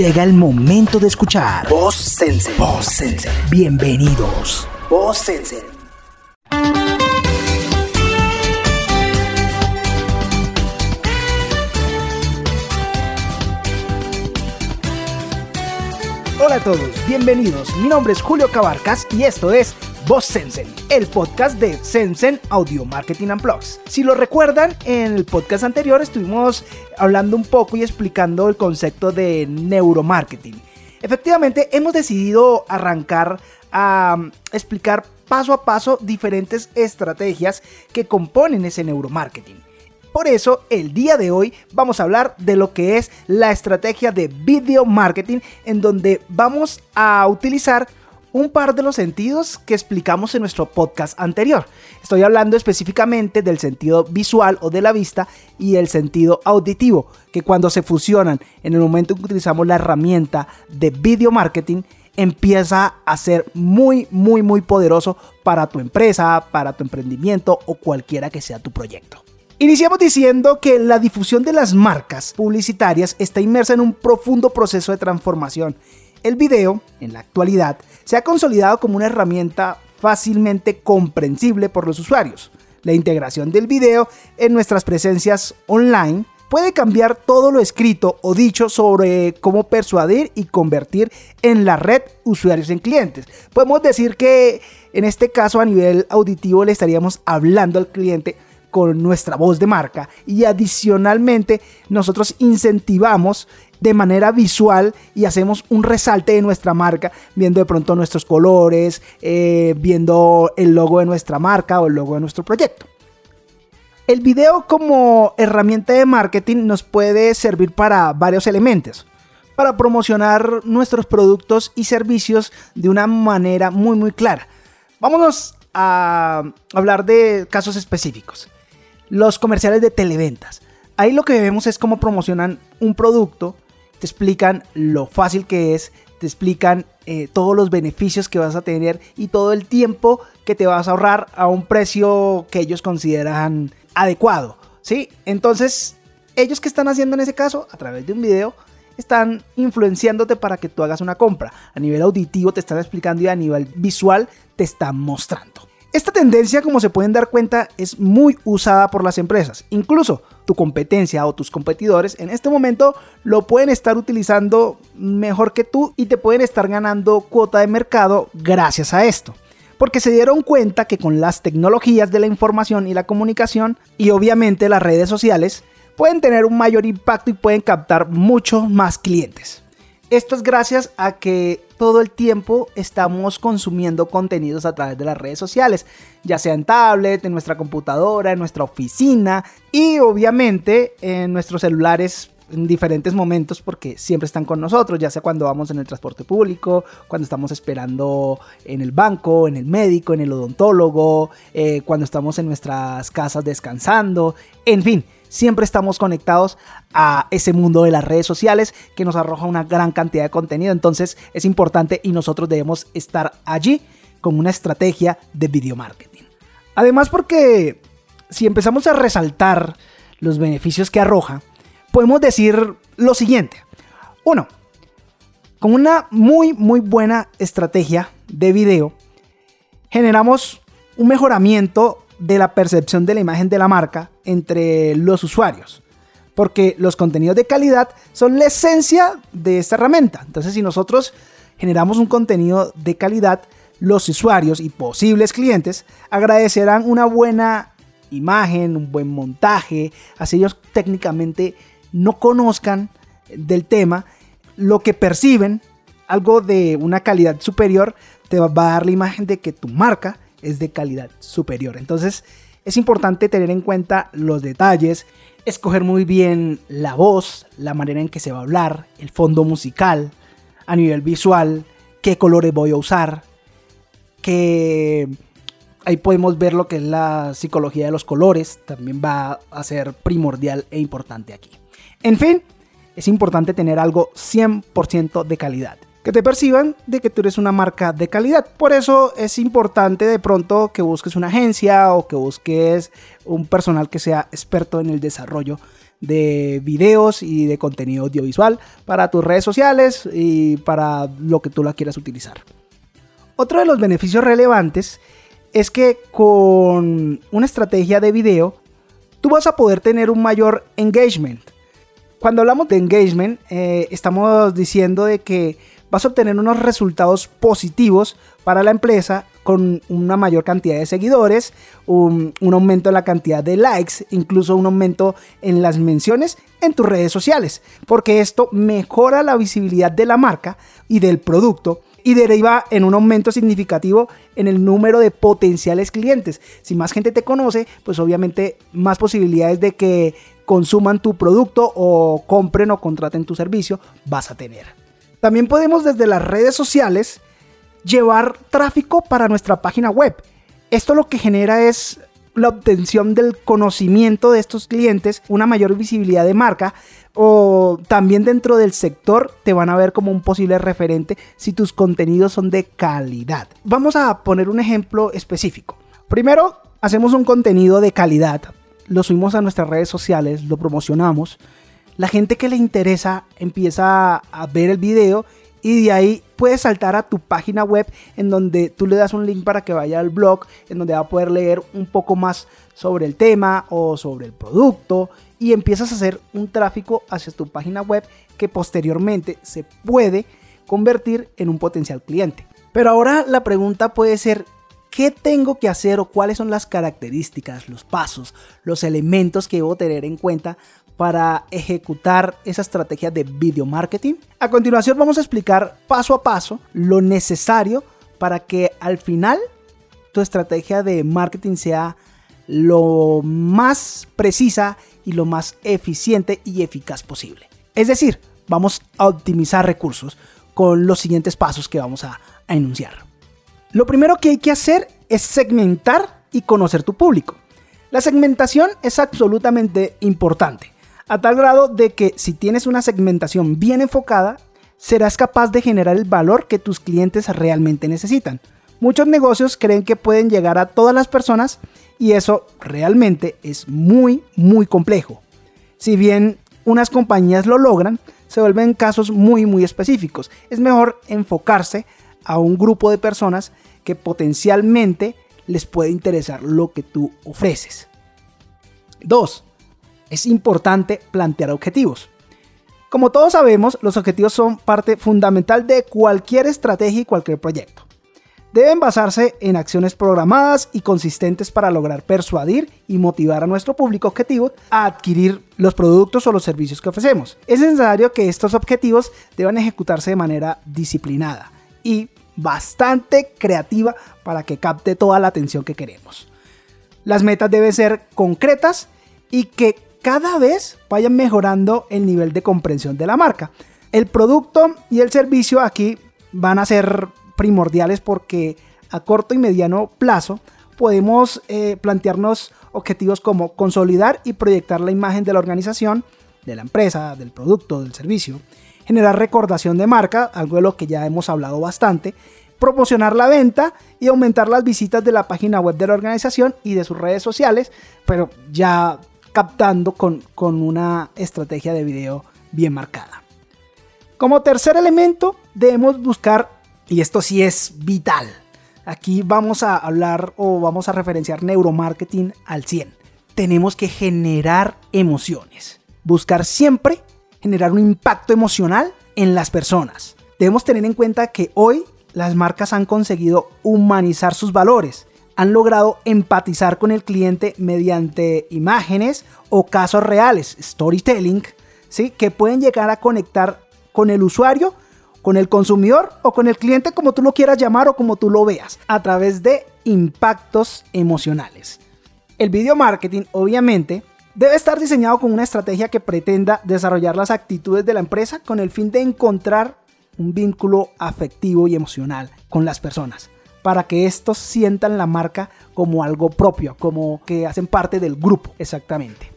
Llega el momento de escuchar Voz Sense. Voz Sense. Bienvenidos. Voz Sense. Hola a todos, bienvenidos. Mi nombre es Julio Cabarcas y esto es Voz Sensen, el podcast de Sensen Audio Marketing and Blogs. Si lo recuerdan, en el podcast anterior estuvimos hablando un poco y explicando el concepto de neuromarketing. Efectivamente, hemos decidido arrancar a um, explicar paso a paso diferentes estrategias que componen ese neuromarketing. Por eso, el día de hoy vamos a hablar de lo que es la estrategia de video marketing, en donde vamos a utilizar un par de los sentidos que explicamos en nuestro podcast anterior. Estoy hablando específicamente del sentido visual o de la vista y el sentido auditivo, que cuando se fusionan en el momento que utilizamos la herramienta de video marketing, empieza a ser muy, muy, muy poderoso para tu empresa, para tu emprendimiento o cualquiera que sea tu proyecto. Iniciamos diciendo que la difusión de las marcas publicitarias está inmersa en un profundo proceso de transformación. El video, en la actualidad, se ha consolidado como una herramienta fácilmente comprensible por los usuarios. La integración del video en nuestras presencias online puede cambiar todo lo escrito o dicho sobre cómo persuadir y convertir en la red usuarios en clientes. Podemos decir que en este caso a nivel auditivo le estaríamos hablando al cliente con nuestra voz de marca y adicionalmente nosotros incentivamos de manera visual y hacemos un resalte de nuestra marca, viendo de pronto nuestros colores, eh, viendo el logo de nuestra marca o el logo de nuestro proyecto. El video como herramienta de marketing nos puede servir para varios elementos. Para promocionar nuestros productos y servicios de una manera muy muy clara. Vámonos a hablar de casos específicos. Los comerciales de televentas. Ahí lo que vemos es cómo promocionan un producto te explican lo fácil que es, te explican eh, todos los beneficios que vas a tener y todo el tiempo que te vas a ahorrar a un precio que ellos consideran adecuado. ¿sí? Entonces, ellos que están haciendo en ese caso, a través de un video, están influenciándote para que tú hagas una compra. A nivel auditivo te están explicando y a nivel visual te están mostrando. Esta tendencia, como se pueden dar cuenta, es muy usada por las empresas. Incluso tu competencia o tus competidores en este momento lo pueden estar utilizando mejor que tú y te pueden estar ganando cuota de mercado gracias a esto. Porque se dieron cuenta que con las tecnologías de la información y la comunicación y obviamente las redes sociales pueden tener un mayor impacto y pueden captar muchos más clientes. Esto es gracias a que todo el tiempo estamos consumiendo contenidos a través de las redes sociales, ya sea en tablet, en nuestra computadora, en nuestra oficina y obviamente en nuestros celulares en diferentes momentos porque siempre están con nosotros, ya sea cuando vamos en el transporte público, cuando estamos esperando en el banco, en el médico, en el odontólogo, eh, cuando estamos en nuestras casas descansando, en fin siempre estamos conectados a ese mundo de las redes sociales que nos arroja una gran cantidad de contenido. Entonces es importante y nosotros debemos estar allí con una estrategia de video marketing. Además porque si empezamos a resaltar los beneficios que arroja, podemos decir lo siguiente. Uno, con una muy muy buena estrategia de video, generamos un mejoramiento de la percepción de la imagen de la marca entre los usuarios. Porque los contenidos de calidad son la esencia de esta herramienta. Entonces, si nosotros generamos un contenido de calidad, los usuarios y posibles clientes agradecerán una buena imagen, un buen montaje, así ellos técnicamente no conozcan del tema, lo que perciben, algo de una calidad superior, te va a dar la imagen de que tu marca es de calidad superior. Entonces es importante tener en cuenta los detalles, escoger muy bien la voz, la manera en que se va a hablar, el fondo musical, a nivel visual, qué colores voy a usar, que ahí podemos ver lo que es la psicología de los colores, también va a ser primordial e importante aquí. En fin, es importante tener algo 100% de calidad que te perciban de que tú eres una marca de calidad. Por eso es importante de pronto que busques una agencia o que busques un personal que sea experto en el desarrollo de videos y de contenido audiovisual para tus redes sociales y para lo que tú la quieras utilizar. Otro de los beneficios relevantes es que con una estrategia de video tú vas a poder tener un mayor engagement. Cuando hablamos de engagement, eh, estamos diciendo de que vas a obtener unos resultados positivos para la empresa con una mayor cantidad de seguidores, un, aumento en la cantidad de likes, incluso un aumento en las menciones en tus redes sociales, porque esto mejora la visibilidad de la marca y del producto y deriva en un aumento significativo en el número de potenciales clientes. Si más gente te conoce, pues obviamente más posibilidades de que consuman tu producto o compren o contraten tu servicio vas a tener. También podemos desde las redes sociales llevar tráfico para nuestra página web. Esto lo que genera es la obtención del conocimiento de estos clientes, una mayor visibilidad de marca o también dentro del sector te van a ver como un posible referente si tus contenidos son de calidad. Vamos a poner un ejemplo específico. Primero, hacemos un contenido de calidad, lo subimos a nuestras redes sociales, lo promocionamos. La gente que le interesa empieza a ver el video y de ahí puedes saltar a tu página web en donde tú le das un link para que vaya al blog, en donde va a poder leer un poco más sobre el tema o sobre el producto y empiezas a hacer un tráfico hacia tu página web que posteriormente se puede convertir en un potencial cliente. Pero ahora la pregunta puede ser, ¿qué tengo que hacer o cuáles son las características, los pasos, los elementos que debo tener en cuenta para ejecutar esa estrategia de video marketing? A continuación vamos a explicar paso a paso lo necesario para que al final tu estrategia de marketing sea lo más precisa y lo más eficiente y eficaz posible. Es decir, vamos a optimizar recursos con los siguientes pasos que vamos a, enunciar. Lo primero que hay que hacer es segmentar y conocer tu público. La segmentación es absolutamente importante, a tal grado de que si tienes una segmentación bien enfocada, serás capaz de generar el valor que tus clientes realmente necesitan. Muchos negocios creen que pueden llegar a todas las personas y eso realmente es muy, muy complejo. Si bien unas compañías lo logran, se vuelven casos muy, muy específicos. Es mejor enfocarse a un grupo de personas que potencialmente les puede interesar lo que tú ofreces. 2. Es importante plantear objetivos. Como todos sabemos, los objetivos son parte fundamental de cualquier estrategia y cualquier proyecto deben basarse en acciones programadas y consistentes para lograr persuadir y motivar a nuestro público objetivo a adquirir los productos o los servicios que ofrecemos. Es necesario que estos objetivos deban ejecutarse de manera disciplinada y bastante creativa para que capte toda la atención que queremos. Las metas deben ser concretas y que cada vez vayan mejorando el nivel de comprensión de la marca. El producto y el servicio aquí van a ser primordiales porque a corto y mediano plazo podemos eh, plantearnos objetivos como consolidar y proyectar la imagen de la organización, de la empresa, del producto, del servicio, generar recordación de marca, algo de lo que ya hemos hablado bastante, promocionar la venta y aumentar las visitas de la página web de la organización y de sus redes sociales, pero ya captando con, con una estrategia de video bien marcada. Como tercer elemento, debemos buscar y esto sí es vital. Aquí vamos a hablar o vamos a referenciar neuromarketing al 100. Tenemos que generar emociones. Buscar siempre generar un impacto emocional en las personas. Debemos tener en cuenta que hoy las marcas han conseguido humanizar sus valores. Han logrado empatizar con el cliente mediante imágenes o casos reales, storytelling, ¿sí? que pueden llegar a conectar con el usuario con el consumidor o con el cliente como tú lo quieras llamar o como tú lo veas, a través de impactos emocionales. El video marketing obviamente debe estar diseñado con una estrategia que pretenda desarrollar las actitudes de la empresa con el fin de encontrar un vínculo afectivo y emocional con las personas, para que estos sientan la marca como algo propio, como que hacen parte del grupo, exactamente.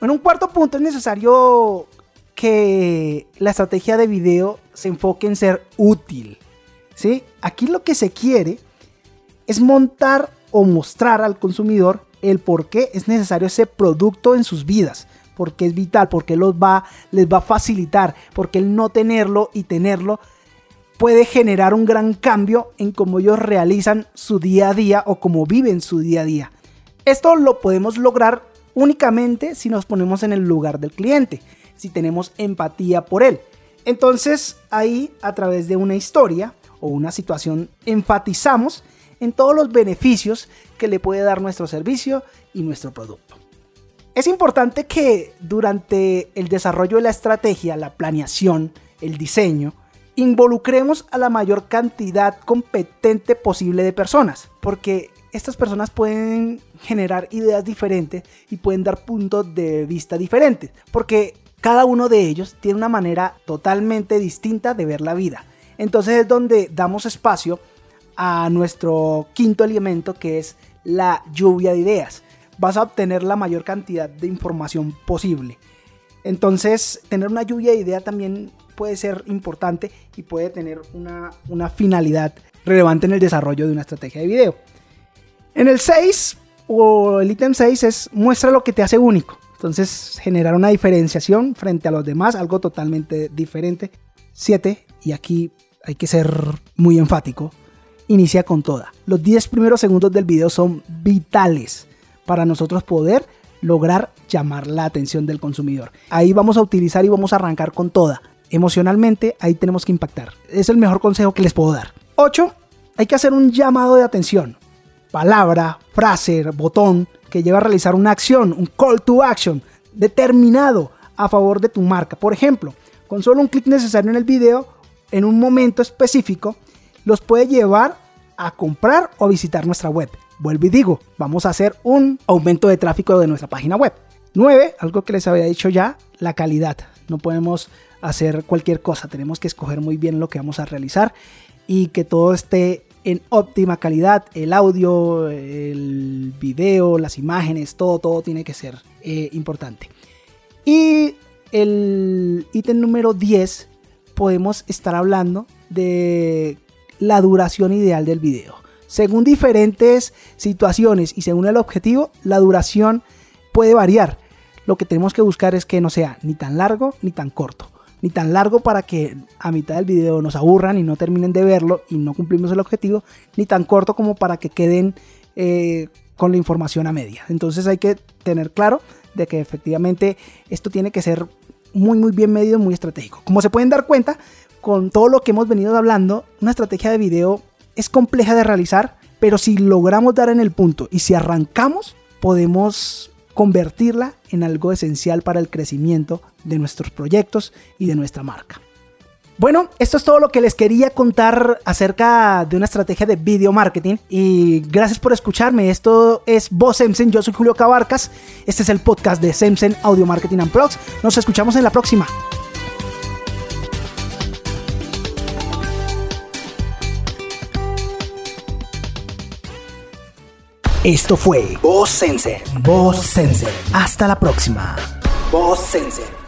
En un cuarto punto es necesario que la estrategia de video se enfoque en ser útil. ¿sí? Aquí lo que se quiere es montar o mostrar al consumidor el por qué es necesario ese producto en sus vidas. porque es vital, porque los va, les va a facilitar, porque el no tenerlo y tenerlo puede generar un gran cambio en cómo ellos realizan su día a día o cómo viven su día a día. Esto lo podemos lograr únicamente si nos ponemos en el lugar del cliente, si tenemos empatía por él. Entonces ahí a través de una historia o una situación enfatizamos en todos los beneficios que le puede dar nuestro servicio y nuestro producto. Es importante que durante el desarrollo de la estrategia, la planeación, el diseño, involucremos a la mayor cantidad competente posible de personas, porque estas personas pueden generar ideas diferentes y pueden dar puntos de vista diferentes, porque cada uno de ellos tiene una manera totalmente distinta de ver la vida. Entonces es donde damos espacio a nuestro quinto elemento que es la lluvia de ideas. Vas a obtener la mayor cantidad de información posible. Entonces, tener una lluvia de ideas también puede ser importante y puede tener una, una finalidad relevante en el desarrollo de una estrategia de video. En el 6 o el ítem 6 es muestra lo que te hace único. Entonces generar una diferenciación frente a los demás, algo totalmente diferente. 7, y aquí hay que ser muy enfático, inicia con toda. Los 10 primeros segundos del video son vitales para nosotros poder lograr llamar la atención del consumidor. Ahí vamos a utilizar y vamos a arrancar con toda. Emocionalmente, ahí tenemos que impactar. Es el mejor consejo que les puedo dar. 8. Hay que hacer un llamado de atención palabra, frase, botón que lleva a realizar una acción, un call to action determinado a favor de tu marca. Por ejemplo, con solo un clic necesario en el video, en un momento específico, los puede llevar a comprar o visitar nuestra web. Vuelvo y digo, vamos a hacer un aumento de tráfico de nuestra página web. 9, algo que les había dicho ya, la calidad. No podemos hacer cualquier cosa, tenemos que escoger muy bien lo que vamos a realizar y que todo esté en óptima calidad. El audio, el video, las imágenes, todo, todo tiene que ser eh, importante. Y el ítem número 10 podemos estar hablando de la duración ideal del video. Según diferentes situaciones y según el objetivo, la duración puede variar. Lo que tenemos que buscar es que no sea ni tan largo ni tan corto ni tan largo para que a mitad del video nos aburran y no terminen de verlo y no cumplimos el objetivo, ni tan corto como para que queden eh, con la información a media. Entonces hay que tener claro de que efectivamente esto tiene que ser muy muy bien medido, muy estratégico. Como se pueden dar cuenta, con todo lo que hemos venido hablando, una estrategia de video es compleja de realizar, pero si logramos dar en el punto y si arrancamos, podemos convertirla en algo esencial para el crecimiento de nuestros proyectos y de nuestra marca. Bueno, esto es todo lo que les quería contar acerca de una estrategia de video marketing y gracias por escucharme. Esto es Voz Semsen, yo soy Julio Cabarcas. Este es el podcast de Semsen Audio Marketing and Plugs. Nos escuchamos en la próxima. Esto fue Voz Sensei. Voz Sensei. Hasta la próxima. Voz Sensei.